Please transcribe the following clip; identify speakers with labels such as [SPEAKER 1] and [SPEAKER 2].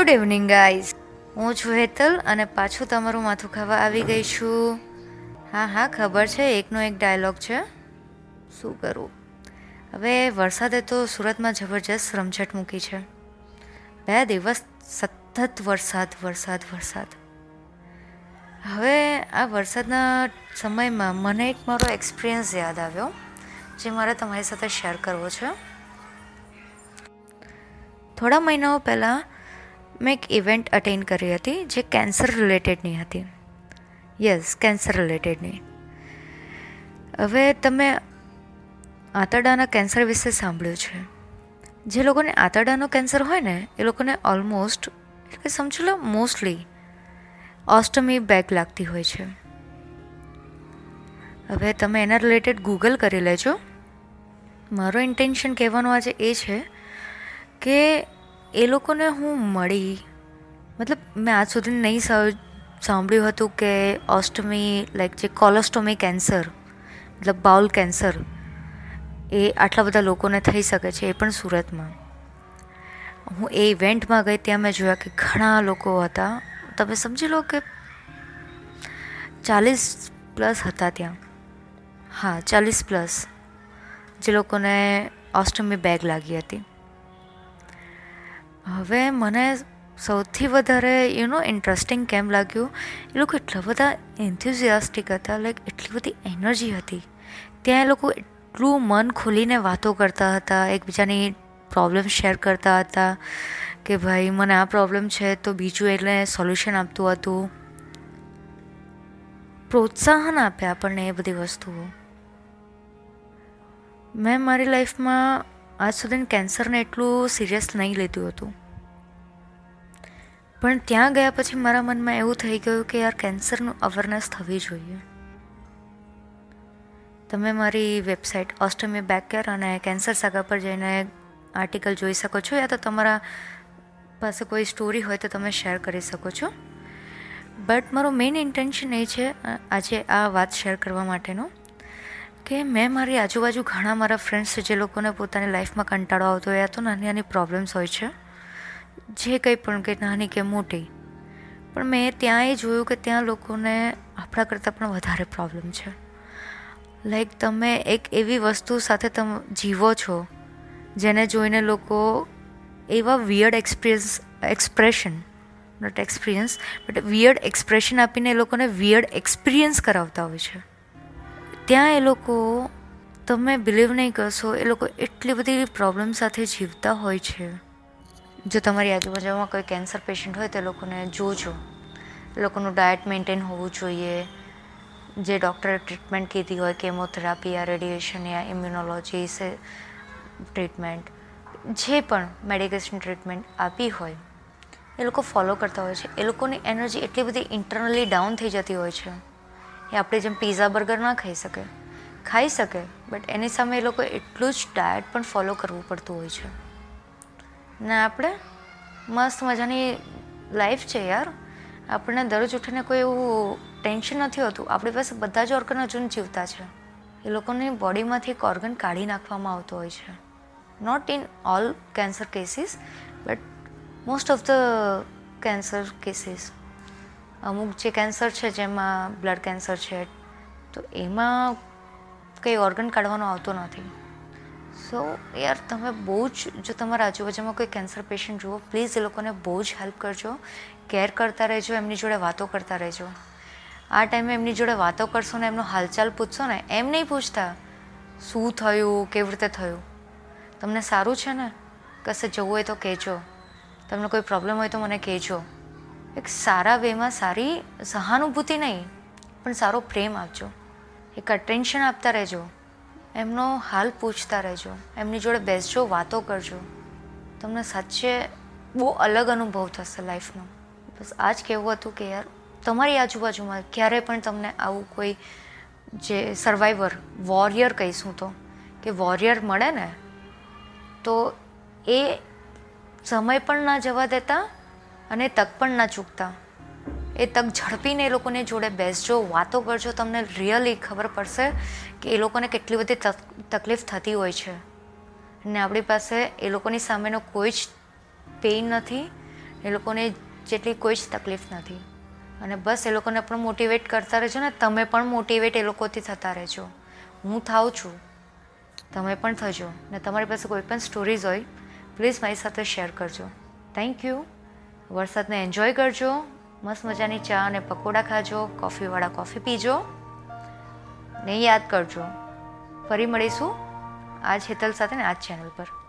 [SPEAKER 1] Good evening guys હું છું હેતલ અને પાછું તમારું માથું ખાવા આવી ગઈ છું. હા હા, ખબર છે, એકનો એક ડાયલોગ છે. શું કરું? હવે વરસાદે તો સુરતમાં જબરજસ્ત રમઝટ મૂકી છે. બે દિવસ સતત વરસાદ વરસાદ વરસાદ. હવે આ વરસાદના સમયમાં મને એક મારો એક્સપિરિયન્સ યાદ આવ્યો, જે મારે તમારી સાથે શેર કરવો છે. થોડા મહિનાઓ પહેલાં મેં એક ઇવેન્ટ અટેન્ડ કરી હતી જે કેન્સર રિલેટેડની હતી. યસ કેન્સર રિલેટેડની હવે તમે આંતરડાના કેન્સર વિશે સાંભળ્યું છે. જે લોકોને આંતરડાનો કેન્સર હોય ને, એ લોકોને ઓલમોસ્ટ એટલે કે સમજી લો મોસ્ટલી ઓસ્ટમી બેગ લાગતી હોય છે. હવે તમે એના રિલેટેડ ગૂગલ કરી લેજો. મારો ઇન્ટેન્શન કહેવાનો આજે એ છે કે એ લોકોને હું મળી. મતલબ મેં આજ સુધી નહીં સાંભળ્યું હતું કે ઓસ્ટમી લાઈક જે કોલોસ્ટોમી કેન્સર, મતલબ બાઉલ કેન્સર, એ આટલા બધા લોકોને થઈ શકે છે એ પણ સુરતમાં. હું એ ઇવેન્ટમાં ગઈ ત્યાં મેં જોયા કે ઘણા લોકો હતા. તમે સમજી લો કે ચાલીસ પ્લસ હતા ત્યાં. હા, ચાલીસ પ્લસ જે લોકોને ઓસ્ટમી બેગ લાગી હતી. હવે મને સૌથી વધારે યુ નો ઇન્ટરેસ્ટિંગ કેમ લાગ્યું? એ લોકો એટલા બધા એન્થ્યુઝિયાસ્ટિક હતા લાઈક એટલી બધી એનર્જી હતી. ત્યાં એ લોકો એટલું મન ખોલીને વાતો કરતા હતા, એકબીજાની પ્રોબ્લેમ શેર કરતા હતા, કે ભાઈ મને આ પ્રોબ્લેમ છે, તો બીજું એટલે સોલ્યુશન આપતું હતું. પ્રોત્સાહન આપે આપણને એ બધી વસ્તુઓ. મેં મારી લાઈફમાં આજ સુધી કેન્સરને એટલું સિરિયસ નહીં લીધું હતું. પણ ત્યાં ગયા પછી મારા મનમાં એવું થઈ ગયું કે યાર કેન્સરનું અવેરનેસ થવી જોઈએ. તમે મારી વેબસાઇટ ઓસ્ટમી બેકકેર અને કેન્સર સાગા પર જઈને આર્ટિકલ જોઈ શકો છો યા તો તમારા પાસે કોઈ સ્ટોરી હોય તો તમે શેર કરી શકો છો. બટ મારો મેઇન ઇન્ટેન્શન એ છે આજે આ વાત શેર કરવા માટેનો. કે મેં મારી આજુબાજુ ઘણા મારા ફ્રેન્ડ્સ છે, જે લોકોને પોતાની લાઈફમાં કંટાળો આવતો હોય તો નાની નાની પ્રોબ્લેમ્સ હોય છે. જે કંઈ પણ કે નાની કે મોટી. પણ મેં ત્યાં એ જોયું કે ત્યાં લોકોને આપણા કરતાં પણ વધારે પ્રોબ્લેમ છે. લાઈક તમે એક એવી વસ્તુ સાથે તમે જીવો છો, જેને જોઈને લોકો એવા weird experience expression not experience but weird expression આપીને એ લોકોને વિયર્ડ એક્સપિરિયન્સ કરાવતા હોય છે. ત્યાં એ લોકો તમે બિલીવ નહીં કરશો, એ લોકો એટલી બધી પ્રોબ્લેમ સાથે જીવતા હોય છે. જો તમારી આજુબાજુમાં કોઈ કેન્સર પેશન્ટ હોય તો લોકોને જોજો. એ લોકોનું ડાયટ મેન્ટેન હોવું જોઈએ. જે ડૉક્ટરે ટ્રીટમેન્ટ કીધી હોય કેમોથેરાપી યા રેડિયેશન યા ઇમ્યુનોલોજી ટ્રીટમેન્ટ જે પણ મેડિકેશન ટ્રીટમેન્ટ આપી હોય, એ લોકો ફોલો કરતા હોય છે. એ લોકોની એનર્જી એટલી બધી ઇન્ટરનલી ડાઉન થઈ જતી હોય છે. એ આપણે જેમ પીઝા બર્ગર ના ખાઈ શકે. ખાઈ શકે બટ એની સામે એ લોકો એટલું જ ડાયટ પણ ફોલો કરવું પડતું હોય છે. ને આપણે મસ્ત મજાની લાઈફ છે યાર. આપણને દરરોજ ઉઠીને કોઈ એવું ટેન્શન નથી હોતું. આપણી પાસે બધા જ ઓર્ગન હજુ જીવતા છે. એ લોકોની બોડીમાંથી એક ઓર્ગન કાઢી નાખવામાં આવતો હોય છે. Not in all cancer cases but most of the cancer cases અમુક જે કેન્સર છે, જેમાં બ્લડ કેન્સર છે, તો એમાં કંઈ ઓર્ગન કાઢવાનો આવતો નથી. સો યાર, તમે બહુ જ, જો તમારા આજુબાજુમાં કોઈ કેન્સર પેશન્ટ જુઓ પ્લીઝ એ લોકોને બહુ જ હેલ્પ કરજો. કેર કરતા રહેજો, એમની જોડે વાતો કરતા રહેજો. આ ટાઈમે એમની જોડે વાતો કરશો ને, એમનો હાલચાલ પૂછશો ને, એમ નહીં પૂછતા શું થયું, કેવી રીતે થયું. તમને સારું છે ને? કશે જવું હોય તો કહેજો. તમને કોઈ પ્રોબ્લેમ હોય તો મને કહેજો. એક સારા વેમાં સારી સહાનુભૂતિ નહીં, પણ સારો પ્રેમ આપજો. એક અટેન્શન આપતા રહેજો. એમનો હાલ પૂછતા રહેજો. એમની જોડે બેસજો, વાતો કરજો. તમને સાચે બહુ અલગ અનુભવ થશે લાઈફનો. બસ આ જ કહેવું હતું કે યાર, તમારી આજુબાજુમાં ક્યારે પણ તમને આવું કોઈ જે સર્વાઈવર વોરિયર કહીશું તો, કે વોરિયર મળે ને, તો એ સમય પણ ના જવા દેતા અને તક પણ ના ચૂકતા. એ તક ઝડપીને એ લોકોને જોડે બેસજો વાતો કરજો, તમને રિયલી ખબર પડશે કે એ લોકોને કેટલી બધી તકલીફ થતી હોય છે. ને આપણી પાસે એ લોકોની સામેનો કોઈ જ પેઇન નથી, એ લોકોને જેટલી કોઈ જ તકલીફ નથી. અને બસ એ લોકોને પણ મોટિવેટ કરતા રહેજો ને તમે પણ મોટિવેટ એ લોકોથી થતા રહેજો. હું થાઉં છું. તમે પણ થજો. ને તમારી પાસે કોઈ પણ સ્ટોરીઝ હોય પ્લીઝ મારી સાથે શેર કરજો. થેન્ક યુ વરસાદને એન્જોય કરજો, મસ્ત મજાની ચા અને પકોડા ખાજો કોફીવાળા કોફી પીજો ને યાદ કરજો. ફરી મળીશું આજ હેતલ સાથે ને આજ ચેનલ પર.